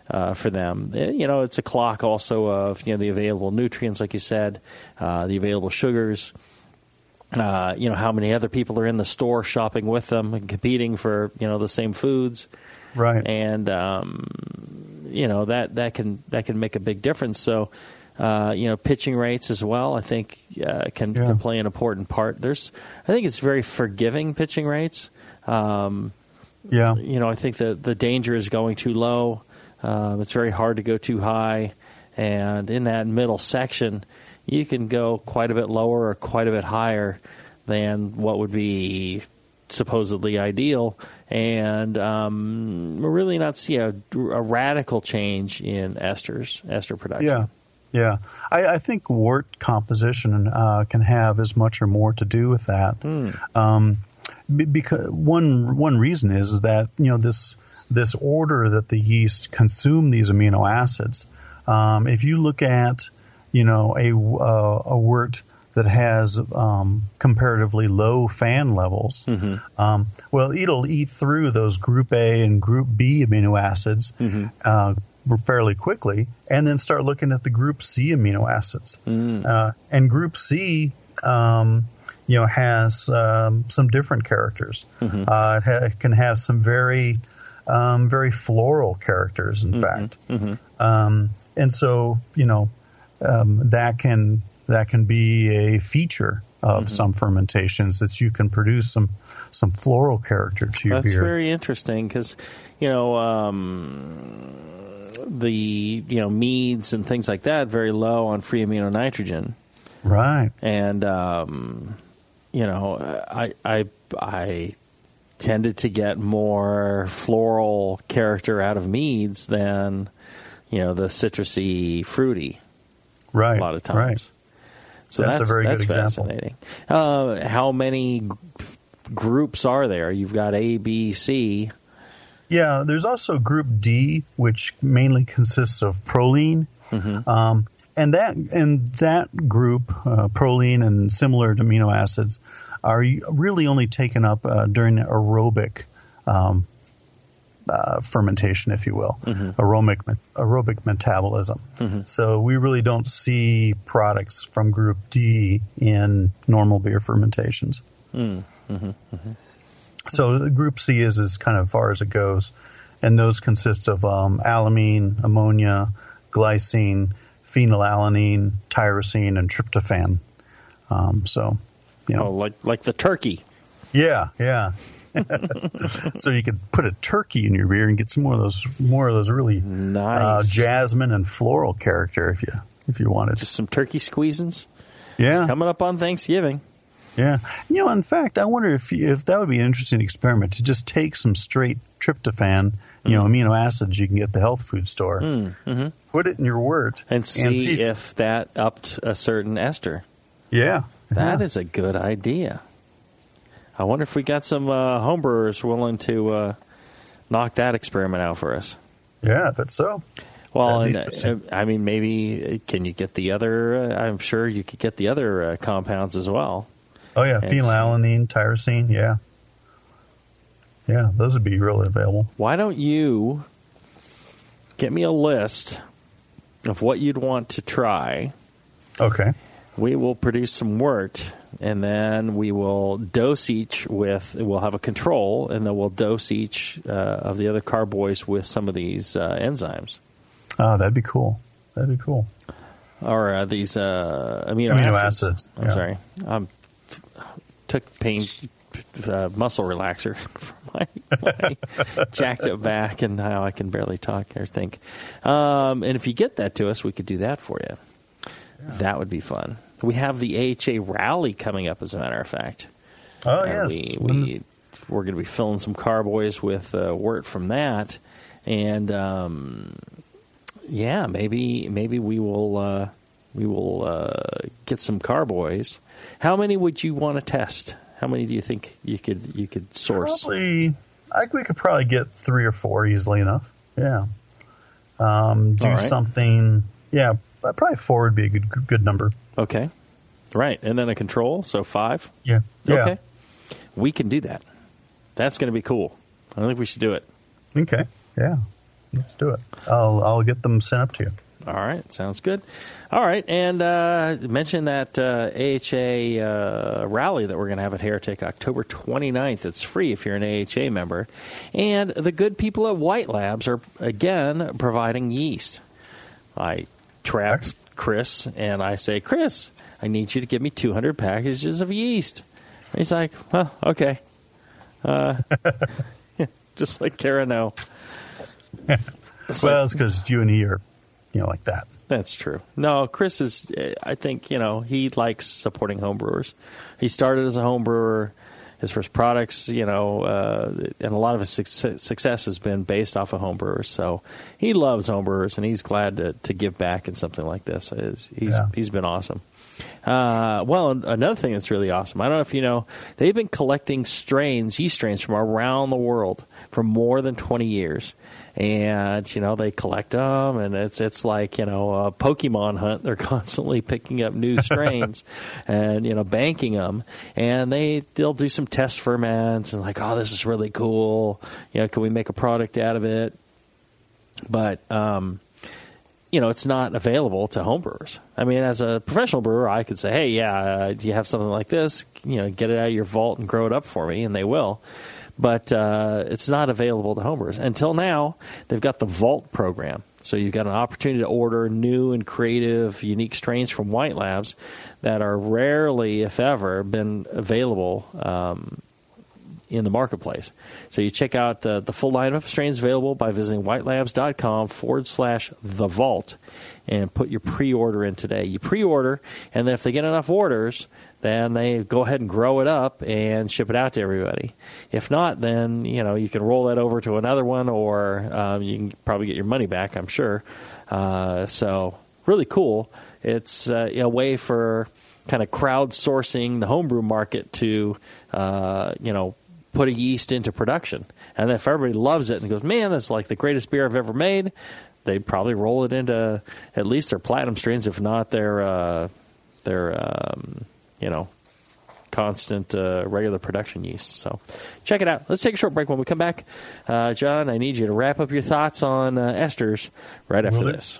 Uh, for them, Eh, you know, it's a clock also of you know the available nutrients, like you said, uh, the available sugars, uh, you know how many other people are in the store shopping with them and competing for you know the same foods Right. and um, you know that that can that can make a big difference so Uh, you know, pitching rates as well. I think uh, can, Yeah. can play an important part. There's, I think it's very forgiving pitching rates. Um, Yeah. you know, I think that the danger is going too low. Um, it's very hard to go too high, and in that middle section, you can go quite a bit lower or quite a bit higher than what would be supposedly ideal, and um, we're really not see a, a radical change in esters, ester production. Yeah, yeah. I, I think wort composition uh, can have as much or more to do with that. Um, because one one reason is, is that you know this this order that the yeast consume these amino acids. Um, if you look at you know a uh, a wort that has um, comparatively low FAN levels, um, well, it'll eat through those group A and group B amino acids uh, fairly quickly, and then start looking at the group C amino acids. Uh, and group C, um, you know, has um, some different characters. Uh, it ha- can have some very, um, very floral characters. In fact, um, and so you know um, that can that can be a feature of some fermentations that you can produce some some floral character to your That's beer. very interesting because, you know, um, the you know meads and things like that very low on free amino nitrogen, right? And um, you know, I I I tended to get more floral character out of meads than you know the citrusy fruity. Right. A lot of times. Right. So That's that's, a very that's good example. Uh, how many g- groups are there? You've got A, B, C. Yeah, there's also Group D, which mainly consists of proline, um, and that and that group, uh, proline and similar amino acids, are really only taken up uh, during aerobic um, uh, fermentation, if you will, aerobic aerobic metabolism. So we really don't see products from Group D in normal beer fermentations. Mm, mhm, mhm. So group C is as kind of far as it goes, and those consist of um, alanine, ammonia, glycine, phenylalanine, tyrosine, and tryptophan. Um, so, you know, Oh, like like the turkey. yeah, yeah. so you could put a turkey in your beer and get some more of those more of those really uh, Nice. jasmine and floral character if you if you wanted. Just some turkey squeezins. Yeah. It's coming up on Thanksgiving. Yeah, you know, in fact, I wonder if if that would be an interesting experiment to just take some straight tryptophan, you know, amino acids you can get at the health food store, Mm-hmm. put it in your wort, And see, if, if that upped a certain ester. yeah, That yeah. is a good idea. I wonder if we got some uh, homebrewers willing to uh, knock that experiment out for us. yeah, I bet so. Well, and uh, I mean, maybe uh, can you get the other? Uh, I'm sure you could get the other uh, compounds as well. Oh yeah, And phenylalanine, tyrosine, yeah, yeah, those would be really available. Why don't you get me a list of what you'd want to try? Okay. We will produce some wort, and then we will dose each with. We'll have a control, and then we'll dose each uh, of the other carboys with some of these uh, enzymes Oh, that'd be cool. That'd be cool. or uh, these uh, amino, Amino acids. acids, I'm yeah. sorry. Um, took pain uh, muscle relaxer for my, my jacked up back, and now I can barely talk or think. Um, and if you get that to us, we could do that for you. That would be fun. We have the AHA rally coming up, as a matter of fact. Oh And yes, we, we we're going to be filling some carboys with uh, wort from that, and um, yeah, maybe maybe we will uh, we will uh, get some carboys. How many would you want to test? How many do you think you could you could source? Probably, I think we could probably get three or four easily enough. Yeah. Um, do right. something. Yeah, probably four would be a good good number. Okay, right, and then a control, so five. Yeah. Yeah. Okay, we can do that. That's going to be cool. I think we should do it. Okay. Yeah. Let's do it. I'll I'll get them sent up to you. All right, sounds good. All right, and uh, mention that uh, AHA uh, rally that we're going to have at Heretic October 29th. It's free if you're an AHA member. And the good people at White Labs are, again, providing yeast. I trapped Chris, and I say, Chris, I need you to give me 200 packages of yeast. And he's like, well, okay. Uh, just like Carano. well, it's because you and he are, you know, like that. That's true. No, Chris is. I think you know he likes supporting homebrewers. He started as a homebrewer. His first products, you know, uh, and a lot of his success has been based off of homebrewers. So he loves homebrewers, and he's glad to, to give back in something like this. He's Yeah. he's been awesome. Uh, well, another thing that's really awesome. I don't know if you know, they've been collecting strains, yeast strains from around the world for more than 20 years. And you know they collect them, and it's it's like you know a Pokemon hunt. They're constantly picking up new strains, and you know banking them. And they they'll do some test ferments, and like, oh, this is really cool. You know, can we make a product out of it? But um, you know, it's not available to homebrewers. I mean, as a professional brewer, I could say, hey, yeah, uh, do you have something like this? You know, get it out of your vault and grow it up for me, and they will. But uh, it's not available to homebrewers. Until now, they've got the Vault program. So you've got an opportunity to order new and creative, unique strains from White Labs that are rarely, if ever, been available um, in the marketplace. So you check out uh, the full lineup of strains available by visiting whitelabs.com forward slash the vault and put your pre order in today. You pre order, and then if they get enough orders, then they go ahead and grow it up and ship it out to everybody. If not, then you know you can roll that over to another one, or um, you can probably get your money back. I'm sure. Uh, so really cool. It's uh, a way for kind of crowdsourcing the homebrew market to uh, you know put a yeast into production. And if everybody loves it and goes, man, that's like the greatest beer I've ever made, they'd probably roll it into at least their platinum strains, if not their uh, their um, you know constant uh, regular production yeast. So check it out. Let's take a short break. When we come back, uh, John, I need you to wrap up your thoughts on uh, esters right after this.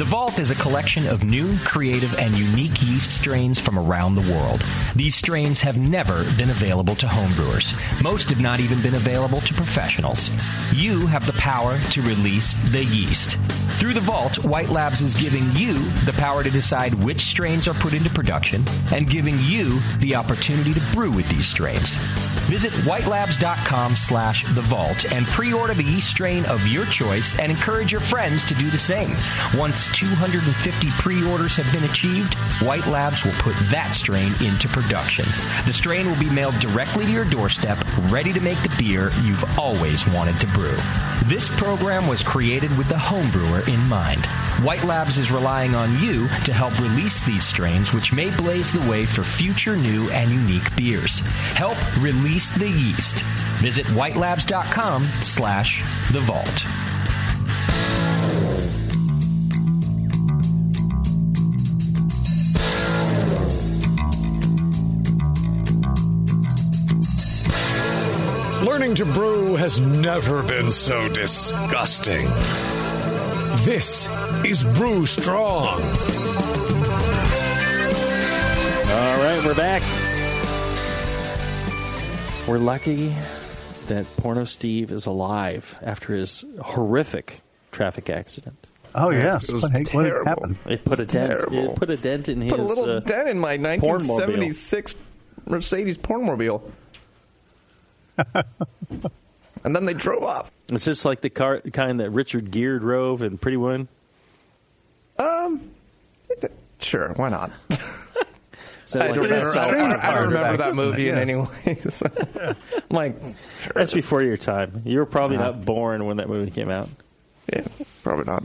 The Vault is a collection of new, creative, and unique yeast strains from around the world. These strains have never been available to homebrewers. Most have not even been available to professionals. You have the power to release the yeast. Through the Vault, White Labs is giving you the power to decide which strains are put into production and giving you the opportunity to brew with these strains. Visit whitelabs.com slash the vault and pre-order the yeast strain of your choice and encourage your friends to do the same. Once 250 pre orders have been achieved, White Labs will put that strain into production. The strain will be mailed directly to your doorstep, ready to make the beer you've always wanted to brew. This program was created with the homebrewer in mind. White Labs is relying on you to help release these strains, which may blaze the way for future new and unique beers. Help release the yeast. Visit whitelabs.com slash the vault. Learning to brew has never been so disgusting. This is Brew Strong. All right, we're back. We're lucky that Porno Steve is alive after his horrific traffic accident. Oh yes, It was what, what terrible. happened? It put a dent. Terrible. It put a dent in his. Put a little uh, dent in my pornmobile. 1976 Mercedes Pornmobile. and then they drove off. It's just like the car, the kind that Richard Gere drove in Pretty Woman. Um, sure, why not? That I, don't remember, I, don't- I don't remember that movie in Yes. any way. So, like, sure. That's before your time. You were probably Uh-huh. not born when that movie came out. Yeah, probably not.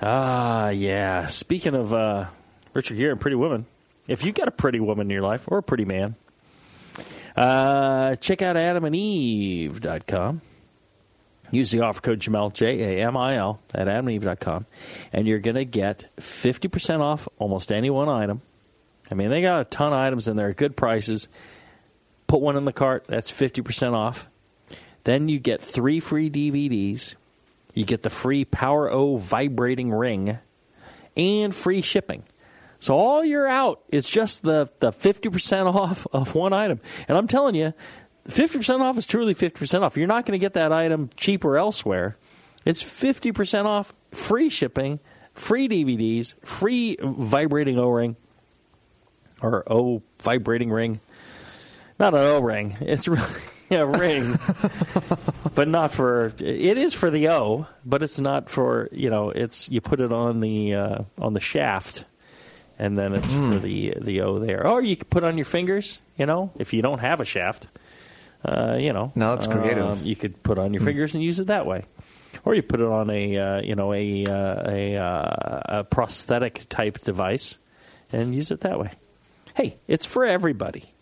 Ah, yeah. Speaking of uh, Richard Gere and Pretty Woman, if you got a pretty woman in your life or a pretty man, uh, check out adamandeve.com. Use the offer code Jamil, J A M I L, at adamandeve.com, and you're going to get 50% off almost any one item. I mean, they got a ton of items in there at good prices. Put one in the cart, that's 50% off. Then you get three free DVDs. You get the free Power O vibrating ring and free shipping. So all you're out is just the, the 50% off of one item. And I'm telling you, 50% off is truly 50% off. You're not going to get that item cheaper elsewhere. It's 50% off, free shipping, free DVDs, free vibrating O ring or O vibrating ring. Not an O ring. It's really a ring, but not for. It is for the O, but it's not for you know. It's you put it on the uh, on the shaft, and then it's for the the O there. Or you could put on your fingers. You know, if you don't have a shaft, uh, you know. No, that's creative. um, you could put on your fingers and use it that way. Or you put it on a uh, you know a uh, a, uh, a prosthetic type device and use it that way. Hey, it's for everybody.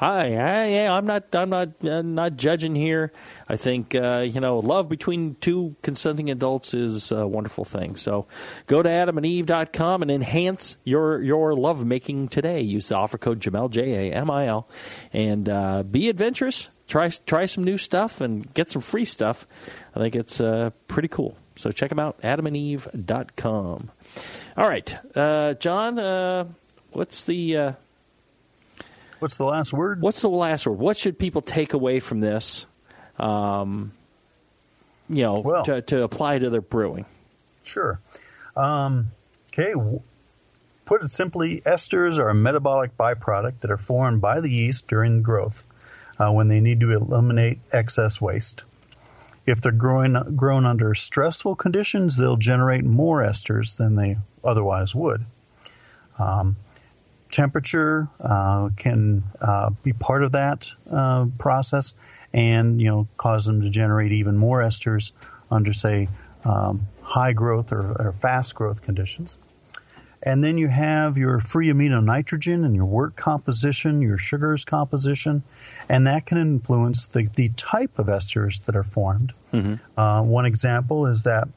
I, I yeah, I'm not I'm not uh, not judging here. I think uh, you know love between two consenting adults is a wonderful thing. So go to adamandeve.com and enhance your your love making today. Use the offer code Jamil J A M I L and uh, be adventurous. Try try some new stuff and get some free stuff. I think it's uh, pretty cool. So check them out adamandeve.com. All right, uh, John, what's the What's the last word? What's the last word? What should people take away from this? Um, you know, to, to apply to their brewing. Sure. Um, okay. Put it simply, esters are a metabolic byproduct that are formed by the yeast during growth uh, when they need to eliminate excess waste. If they're growing, grown under stressful conditions, they'll generate more esters than they otherwise would. Um, temperature uh, can uh, be part of that uh, process, and you know cause them to generate even more esters under, say, um, high growth or, or fast growth conditions. And then you have your free amino nitrogen and your wort composition, your sugars composition, and that can influence the, the type of esters that are formed. Uh, one example is that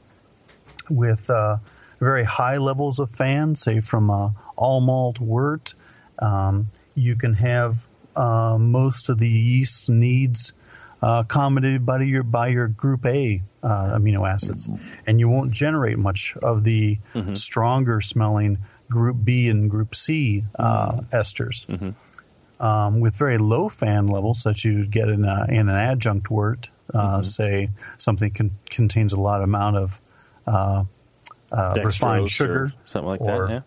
with uh, very high levels of FAN, say from uh, all malt wort, um, you can have uh, most of the yeast needs uh, accommodated by your by your group A uh, amino acids, and you won't generate much of the stronger smelling group B and group C uh, esters. Um, with very low FAN levels, such you get in, a, in an adjunct wort, uh, say something con- contains a lot amount of uh, refined sugar, something like or, that.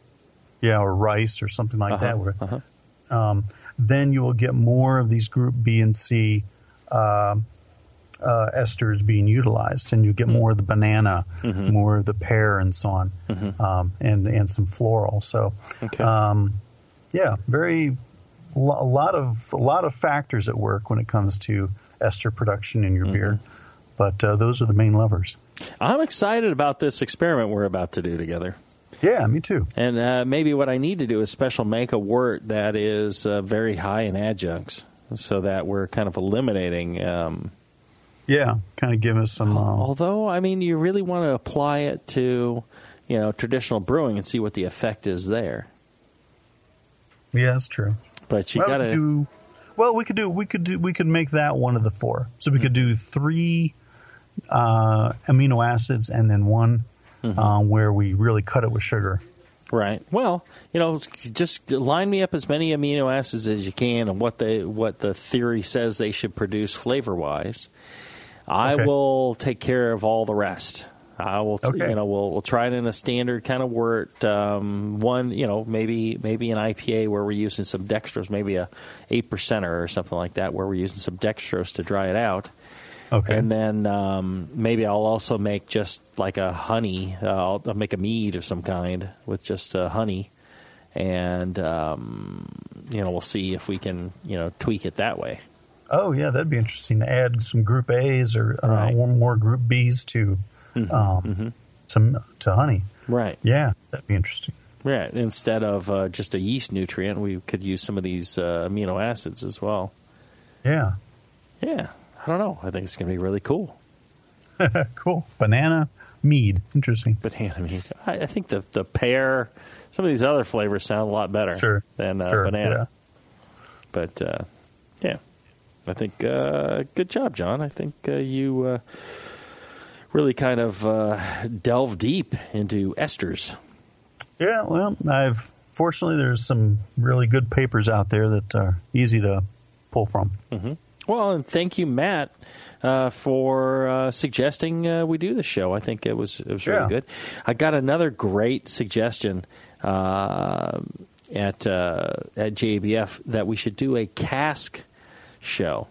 Yeah. yeah, or rice or something like Uh-huh, that. Where, um, then you will get more of these group B and C uh, uh, esters being utilized, and you get more of the banana, more of the pear, and so on, um, and and some floral. So, um, yeah, very a lot of a lot of factors at work when it comes to ester production in your beer, but uh, those are the main levers. I'm excited about this experiment we're about to do together. Yeah, me too. And uh, maybe what I need to do is special make a wort that is uh, very high in adjuncts, so that we're kind of eliminating. Um, Yeah, kind of give us some. Uh, although, I mean, you really want to apply it to, you know, traditional brewing and see what the effect is there. yeah, that's true. But you well, got to could do. Well, we could do. We could do. We could make that one of the four. So we could do three uh, amino acids and then one Mm-hmm. uh, where we really cut it with sugar. Right. Well, you know, just line me up as many amino acids as you can and what they what the theory says they should produce flavor wise. I Okay. will take care of all the rest. I will, Okay. you know, we'll we'll try it in a standard kind of wort. Um, one, you know, maybe maybe an IPA where we're using some dextrose, maybe a eight percenter or something like that, where we're using some dextrose to dry it out. Okay. And then um, maybe I'll also make just like a honey. Uh, I'll, I'll make a mead of some kind with just uh, honey, and um, you know we'll see if we can you know tweak it that way. Oh yeah, that'd be interesting to add some Group A's or uh, Right. more Group B's to um, some to honey. Right. Yeah, that'd be interesting. Right. Instead of uh, just a yeast nutrient, we could use some of these uh, amino acids as well. Yeah. Yeah. I don't know. I think it's going to be really cool. cool. Banana mead. Interesting. Banana mead. I, I think the the pear, some of these other flavors sound a lot better Sure. than uh, Sure, banana. But uh, yeah, I think uh, good job, John. I think uh, you uh, really kind of uh, delve deep into esters. Yeah, well, I've fortunately there's some really good papers out there that are easy to pull from. hmm Well, and thank you, Matt, uh, for uh, suggesting uh, we do the show. I think it was it was really good. I got another great suggestion uh, at uh, at GABF that we should do a cask show.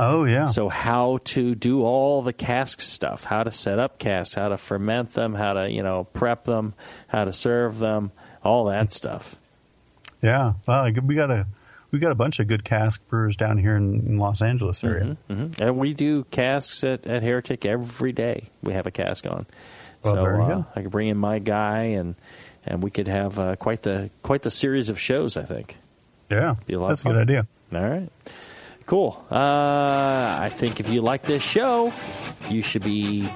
Oh yeah. So how to do all the cask stuff, how to set up casks, how to ferment them, how to you know prep them, how to serve them, all that stuff. Yeah. Well, we got a we got a bunch of good cask brewers down here in, in Los Angeles area. hmm And we do casks at, at Heretic every day. We have a cask on, Well, so uh. I could bring in my guy, and and we could have uh, quite the quite the series of shows. I think. Yeah. Be a lot That's a good idea. All right. Cool. Uh, I think if you like this show, you should be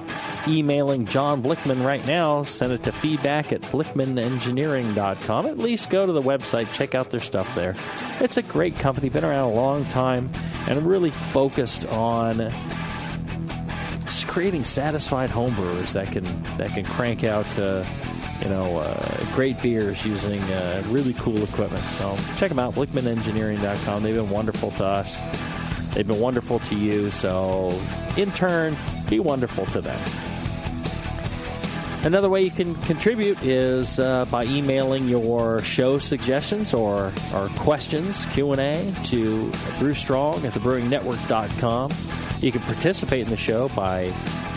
emailing John Blichmann right now. Send it to feedback at blichmannengineering.com. At least go to the website, check out their stuff there. It's a great company, been around a long time, and really focused on just creating satisfied homebrewers that can that can crank out uh, you know uh, great beers using uh, really cool equipment. So check them out, BlichmannEngineering.com. They've been wonderful to us. They've been wonderful to you. So in turn, be wonderful to them. Another way you can contribute is uh, by emailing your show suggestions or, or questions, Q&A, to brewstrong at thebrewingnetwork.com. You can participate in the show by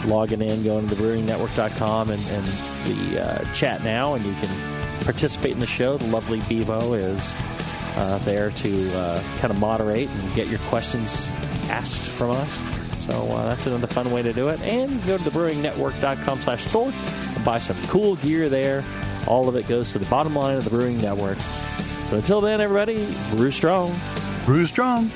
logging in, going to thebrewingnetwork.com and, and the uh, chat now, and you can participate in the show. The lovely Bevo is uh, there to uh, kind of moderate and get your questions asked from us. So uh, that's another fun way to do it. And go to thebrewingnetwork.com slash store buy some cool gear there. All of it goes to the bottom line of the Brewing Network. So until then, everybody, brew strong. Brew strong.